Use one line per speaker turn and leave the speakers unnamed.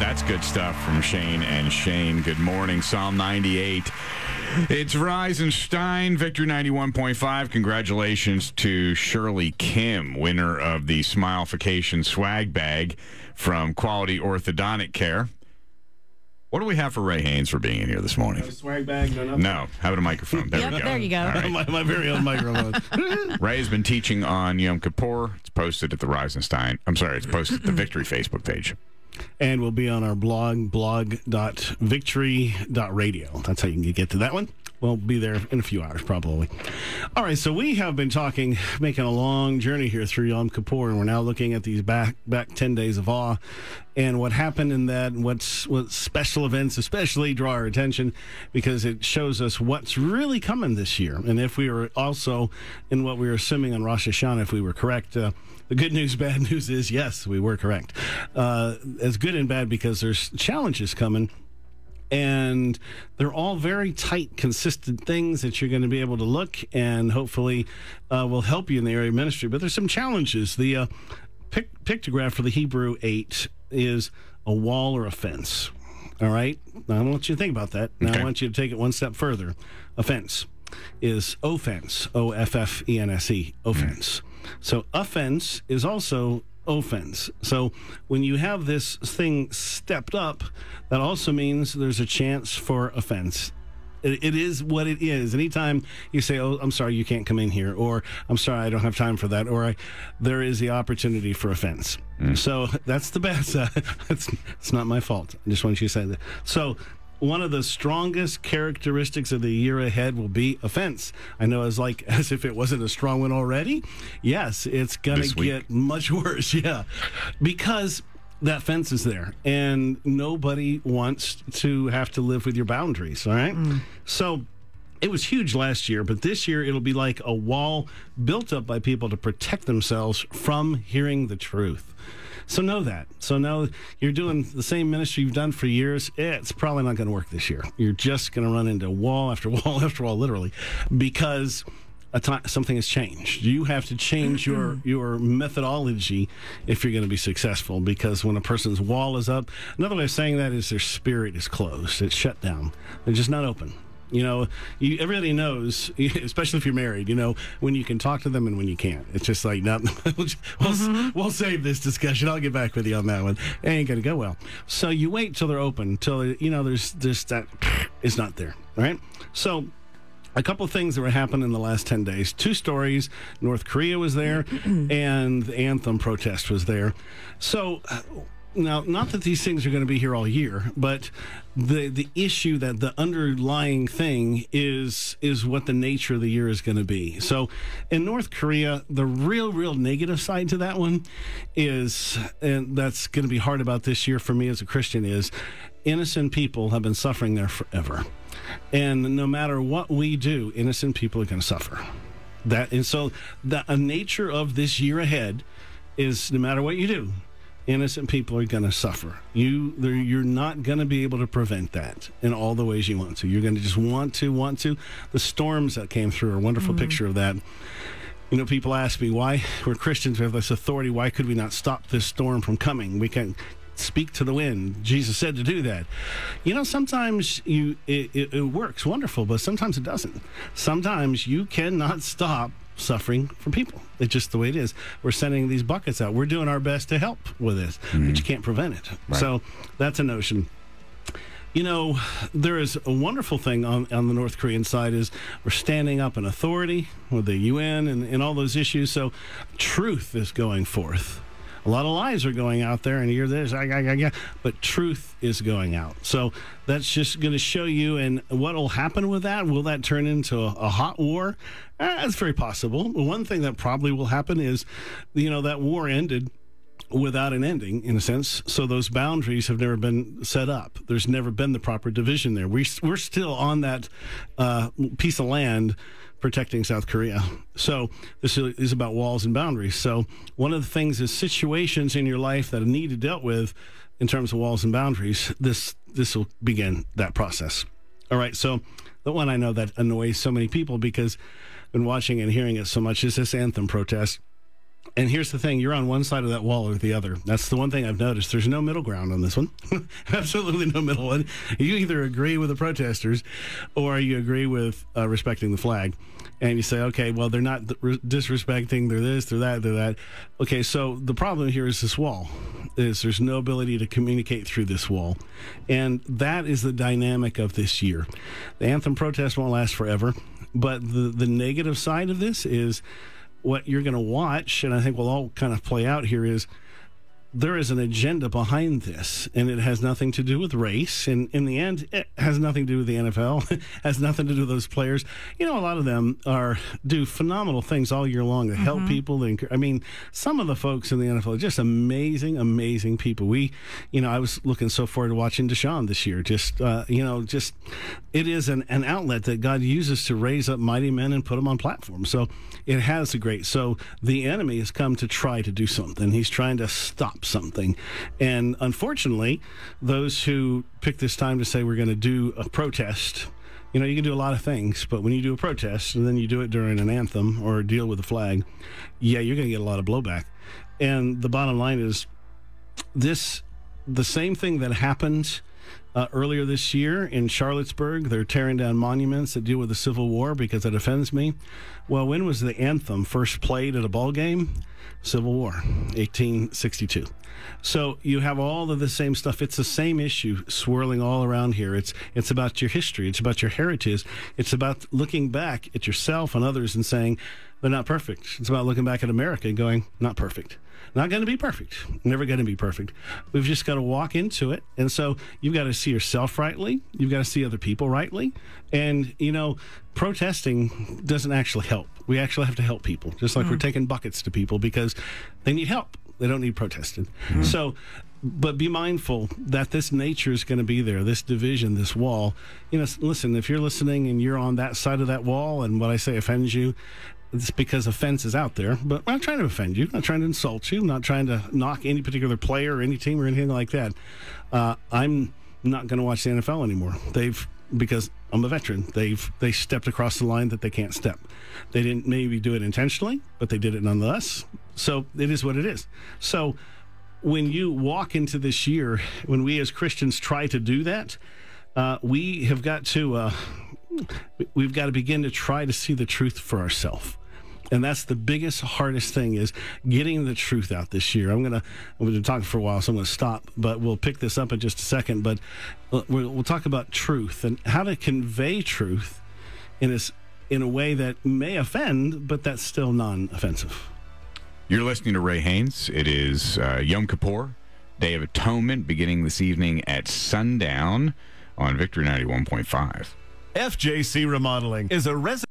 That's good stuff from Shane and Shane. Good morning, Psalm 98. It's Reisenstein, Victory 91.5. Congratulations to Shirley Kim, winner of the Smileification swag bag from Quality Orthodontic Care. What do we have for Ray Haynes for being in here this morning?
No swag bag, no nothing.
No, having a microphone. There
Yep,
we go.
there you go.
All right.
my, my very own microphone.
Ray has been teaching on Yom Kippur. It's posted at the Reisenstein. I'm sorry, it's posted at the Victory Facebook page.
And we'll be on our blog, blog.victory.radio. That's how you can get to that one. We'll be there in a few hours, probably. All right, so we have been talking, making a long journey here through Yom Kippur, and we're now looking at these back back ten days of awe, and what happened in that, what's what special events especially draw our attention because it shows us what's really coming this year, and if we were also in what we were assuming on Rosh Hashanah, if we were correct. Uh, the good news, bad news is yes, we were correct. Uh, as good and bad because there's challenges coming and they're all very tight, consistent things that you're going to be able to look and hopefully uh, will help you in the area of ministry. But there's some challenges. The uh, pic- pictograph for the Hebrew eight is a wall or a fence. All right. Now I want you to think about that. Now
Okay.
I want you to take it one step further. Offense is offense. O F F E N S E. Offense. So offense is also offense. So when you have this thing stepped up, that also means there's a chance for offense. It, it is what it is. Anytime you say, "Oh, I'm sorry, you can't come in here," or "I'm sorry, I don't have time for that," or I, there is the opportunity for offense. Mm. So that's the bad side. it's, it's not my fault. I just want you to say that. So one of the strongest characteristics of the year ahead will be offense. I know it's like as if it wasn't a strong one already. Yes, it's gonna get much worse. Yeah, because that fence is there, and nobody wants to have to live with your boundaries. All right, mm. so. It was huge last year, but this year it'll be like a wall built up by people to protect themselves from hearing the truth. So know that. So know you're doing the same ministry you've done for years. It's probably not going to work this year. You're just going to run into wall after wall after wall, literally, because a something has changed. You have to change your mm-hmm. your methodology if you're going to be successful. Because when a person's wall is up, another way of saying that is their spirit is closed. It's shut down. They're just not open. You know, you, everybody knows, especially if you're married, you know, when you can talk to them and when you can't. It's just like, not, we'll, we'll save this discussion. I'll get back with you on that one. It ain't going to go well. So you wait till they're open, till, you know, there's this, that is not there. Right. So a couple of things that were happening in the last 10 days. Two stories. North Korea was there, and the anthem protest was there. So, uh, now, not that these things are going to be here all year, but the the issue that the underlying thing is is what the nature of the year is going to be. So, in North Korea, the real real negative side to that one is, and that's going to be hard about this year for me as a Christian is, innocent people have been suffering there forever, and no matter what we do, innocent people are going to suffer. That and so the nature of this year ahead is no matter what you do, innocent people are going to suffer. You you're not going to be able to prevent that in all the ways you want to. You're going to just want to want to. The storms that came through are a wonderful mm-hmm. picture of that. You know, people ask me why we're Christians, we have this authority. Why could we not stop this storm from coming? We can speak to the wind. Jesus said to do that. You know, sometimes you it, it, it works wonderful, but sometimes it doesn't. Sometimes you cannot stop suffering from people. It's just the way it is. We're sending these buckets out. We're doing our best to help with this, but you mm-hmm. can't prevent it. So that's a notion. You know, there is a wonderful thing on, on the North Korean side is we're standing up in authority with the UN and, and all those issues. So truth is going forth. A lot of lies are going out there, and you're this, ah, ah, ah, but truth is going out. So that's just going to show you, and what will happen with that? Will that turn into a, a hot war? Eh, that's very possible. One thing that probably will happen is, you know, that war ended without an ending in a sense. So those boundaries have never been set up. There's never been the proper division there. We, we're still on that uh, piece of land protecting south korea. So this is about walls and boundaries. So one of the things is situations in your life that need to dealt with in terms of walls and boundaries this this will begin that process. All right. So the one i know that annoys so many people because i've been watching and hearing it so much is this anthem protest And here's the thing you're on one side of that wall or the other. That's the one thing I've noticed. There's no middle ground on this one. Absolutely no middle one. You either agree with the protesters or you agree with uh, respecting the flag. And you say, okay, well, they're not disrespecting, they're this, they're that, they're that. Okay, so the problem here is this wall. Is there's no ability to communicate through this wall. And that is the dynamic of this year. The anthem protest won't last forever, but the, the negative side of this is what you're going to watch, and I think will all kind of play out here is there is an agenda behind this, and it has nothing to do with race. And in the end, it has nothing to do with the NFL. has nothing to do with those players. You know, a lot of them are do phenomenal things all year long to help mm-hmm. people. I mean, some of the folks in the NFL are just amazing, amazing people. We, you know, I was looking so forward to watching Deshaun this year. Just, uh, you know, just it is an, an outlet that God uses to raise up mighty men and put them on platforms. So it has a great. So the enemy has come to try to do something. He's trying to stop something. And unfortunately, those who pick this time to say we're going to do a protest, you know, you can do a lot of things, but when you do a protest and then you do it during an anthem or deal with a flag, yeah, you're going to get a lot of blowback. And the bottom line is this the same thing that happened uh, earlier this year in Charlottesburg. They're tearing down monuments that deal with the Civil War because it offends me. Well, when was the anthem first played at a ball game? Civil War, 1862. So you have all of the same stuff. It's the same issue swirling all around here. It's it's about your history. It's about your heritage. It's about looking back at yourself and others and saying they're not perfect. It's about looking back at America and going not perfect. Not going to be perfect. Never going to be perfect. We've just got to walk into it. And so you've got to see yourself rightly. You've got to see other people rightly. And, you know, protesting doesn't actually help. We actually have to help people, just like mm. we're taking buckets to people because they need help. They don't need protesting. Mm. So, but be mindful that this nature is going to be there, this division, this wall. You know, listen, if you're listening and you're on that side of that wall and what I say offends you, it's because offense is out there, but I'm not trying to offend you. I'm not trying to insult you. I'm not trying to knock any particular player or any team or anything like that. Uh, I'm not going to watch the NFL anymore. They've because I'm a veteran. They've they stepped across the line that they can't step. They didn't maybe do it intentionally, but they did it nonetheless. So it is what it is. So when you walk into this year, when we as Christians try to do that, uh, we have got to uh, we've got to begin to try to see the truth for ourselves and that's the biggest hardest thing is getting the truth out this year. I'm gonna we've been talking for a while so i'm gonna stop but we'll pick this up in just a second. But uh, we'll talk about truth and how to convey truth in a, in a way that may offend but that's still non-offensive.
You're listening to ray haynes. It is uh, yom kippur day of atonement beginning this evening at sundown on victory 91.5
fjc remodeling is a resident